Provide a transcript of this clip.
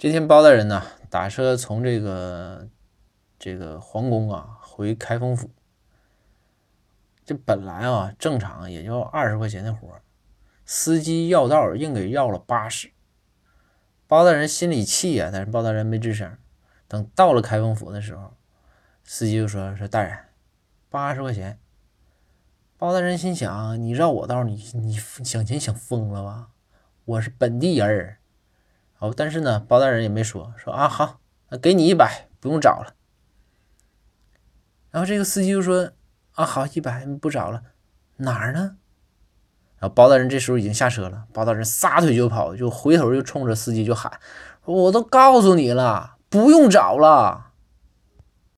这天包大人呢打车从这个这个皇宫啊回开封府，这本来啊正常也就二十块钱的活司机要道硬给要了八十。包大人心里气呀，但是包大人没吱声。等到了开封府的时候，司机就说：“说大人，八十块钱。”包大人心想：“你绕我道，你你想钱想疯了吧？我是本地人哦。”，但是呢，包大人也没说说啊，好，给你一百，不用找了。然后这个司机就说：“啊，好，一百不找了，哪儿呢？”然后包大人这时候已经下车了，包大人撒腿就跑，就回头就冲着司机就喊：“我都告诉你了。”不用找了。